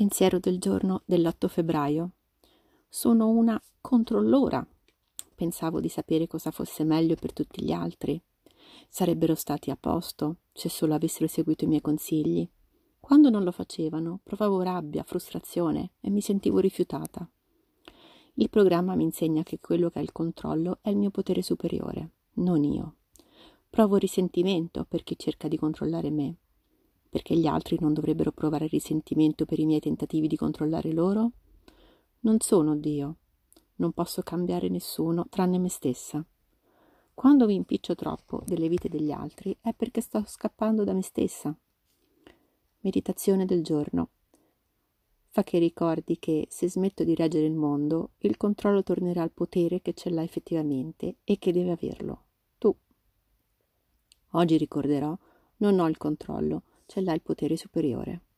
Pensiero del giorno dell'8 febbraio. Sono una controllora. Pensavo di sapere cosa fosse meglio per tutti gli altri. Sarebbero stati a posto se solo avessero seguito i miei consigli. Quando non lo facevano, provavo rabbia, frustrazione e mi sentivo rifiutata. Il programma mi insegna che quello che ha il controllo è il mio potere superiore, non io. Provo risentimento per chi cerca di controllare me perché gli altri non dovrebbero provare risentimento per i miei tentativi di controllare loro? Non sono Dio. Non posso cambiare nessuno tranne me stessa. Quando mi impiccio troppo delle vite degli altri è perché sto scappando da me stessa. Meditazione del giorno. Fa che ricordi che se smetto di reggere il mondo, il controllo tornerà al potere che ce l'ha effettivamente e che deve averlo. Tu. Oggi ricorderò, non ho il controllo, ce l'ha il potere superiore.